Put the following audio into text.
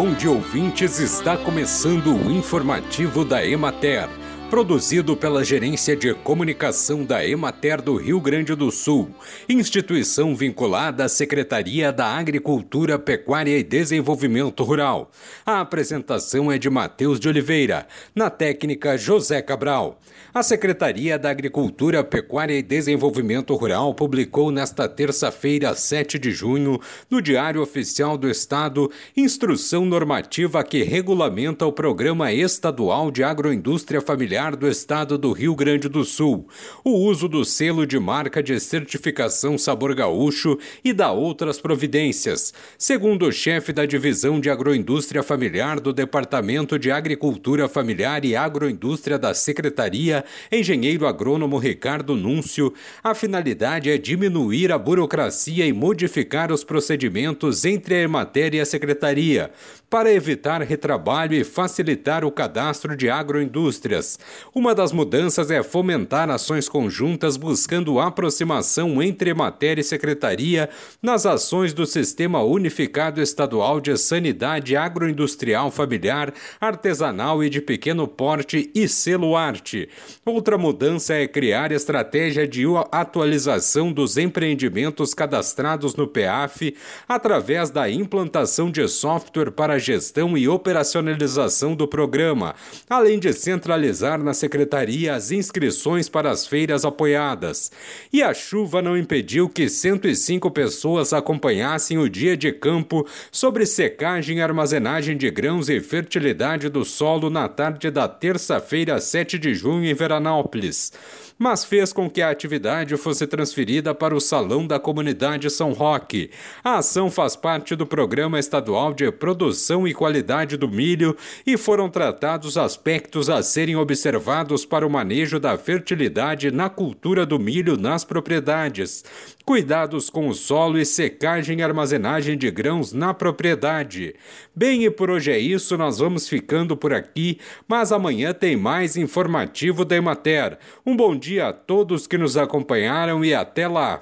Bom dia, ouvintes. Está começando o informativo da Emater, produzido pela Gerência de Comunicação da Emater do Rio Grande do Sul, instituição vinculada à Secretaria da Agricultura, Pecuária e Desenvolvimento Rural. A apresentação é de Matheus de Oliveira, na técnica José Cabral. A Secretaria da Agricultura, Pecuária e Desenvolvimento Rural publicou nesta terça-feira, 7 de junho, no Diário Oficial do Estado, instrução normativa que regulamenta o Programa Estadual de Agroindústria Familiar do Estado do Rio Grande do Sul, o uso do selo de marca de certificação Sabor Gaúcho e da outras providências, segundo o chefe da Divisão de Agroindústria Familiar do Departamento de Agricultura Familiar e Agroindústria da Secretaria engenheiro agrônomo Ricardo Núncio, a finalidade é diminuir a burocracia e modificar os procedimentos entre a Emater e a Secretaria, para evitar retrabalho e facilitar o cadastro de agroindústrias. Uma das mudanças é fomentar ações conjuntas buscando aproximação entre Emater e Secretaria nas ações do Sistema Unificado Estadual de Sanidade Agroindustrial Familiar, Artesanal e de Pequeno Porte e Selo Arte. Outra mudança é criar estratégia de atualização dos empreendimentos cadastrados no PAF através da implantação de software para gestão e operacionalização do programa, além de centralizar na secretaria as inscrições para as feiras apoiadas. E a chuva não impediu que 105 pessoas acompanhassem o dia de campo sobre secagem e armazenagem de grãos e fertilidade do solo na tarde da terça-feira, 7 de junho, em Veranópolis, mas fez com que a atividade fosse transferida para o Salão da Comunidade São Roque. A ação faz parte do Programa Estadual de Produção e Qualidade do Milho e foram tratados aspectos a serem observados para o manejo da fertilidade na cultura do milho nas propriedades, cuidados com o solo e secagem e armazenagem de grãos na propriedade. Bem, e por hoje é isso, nós vamos ficando por aqui, mas amanhã tem mais informativo da Emater. Um bom dia a todos que nos acompanharam e até lá!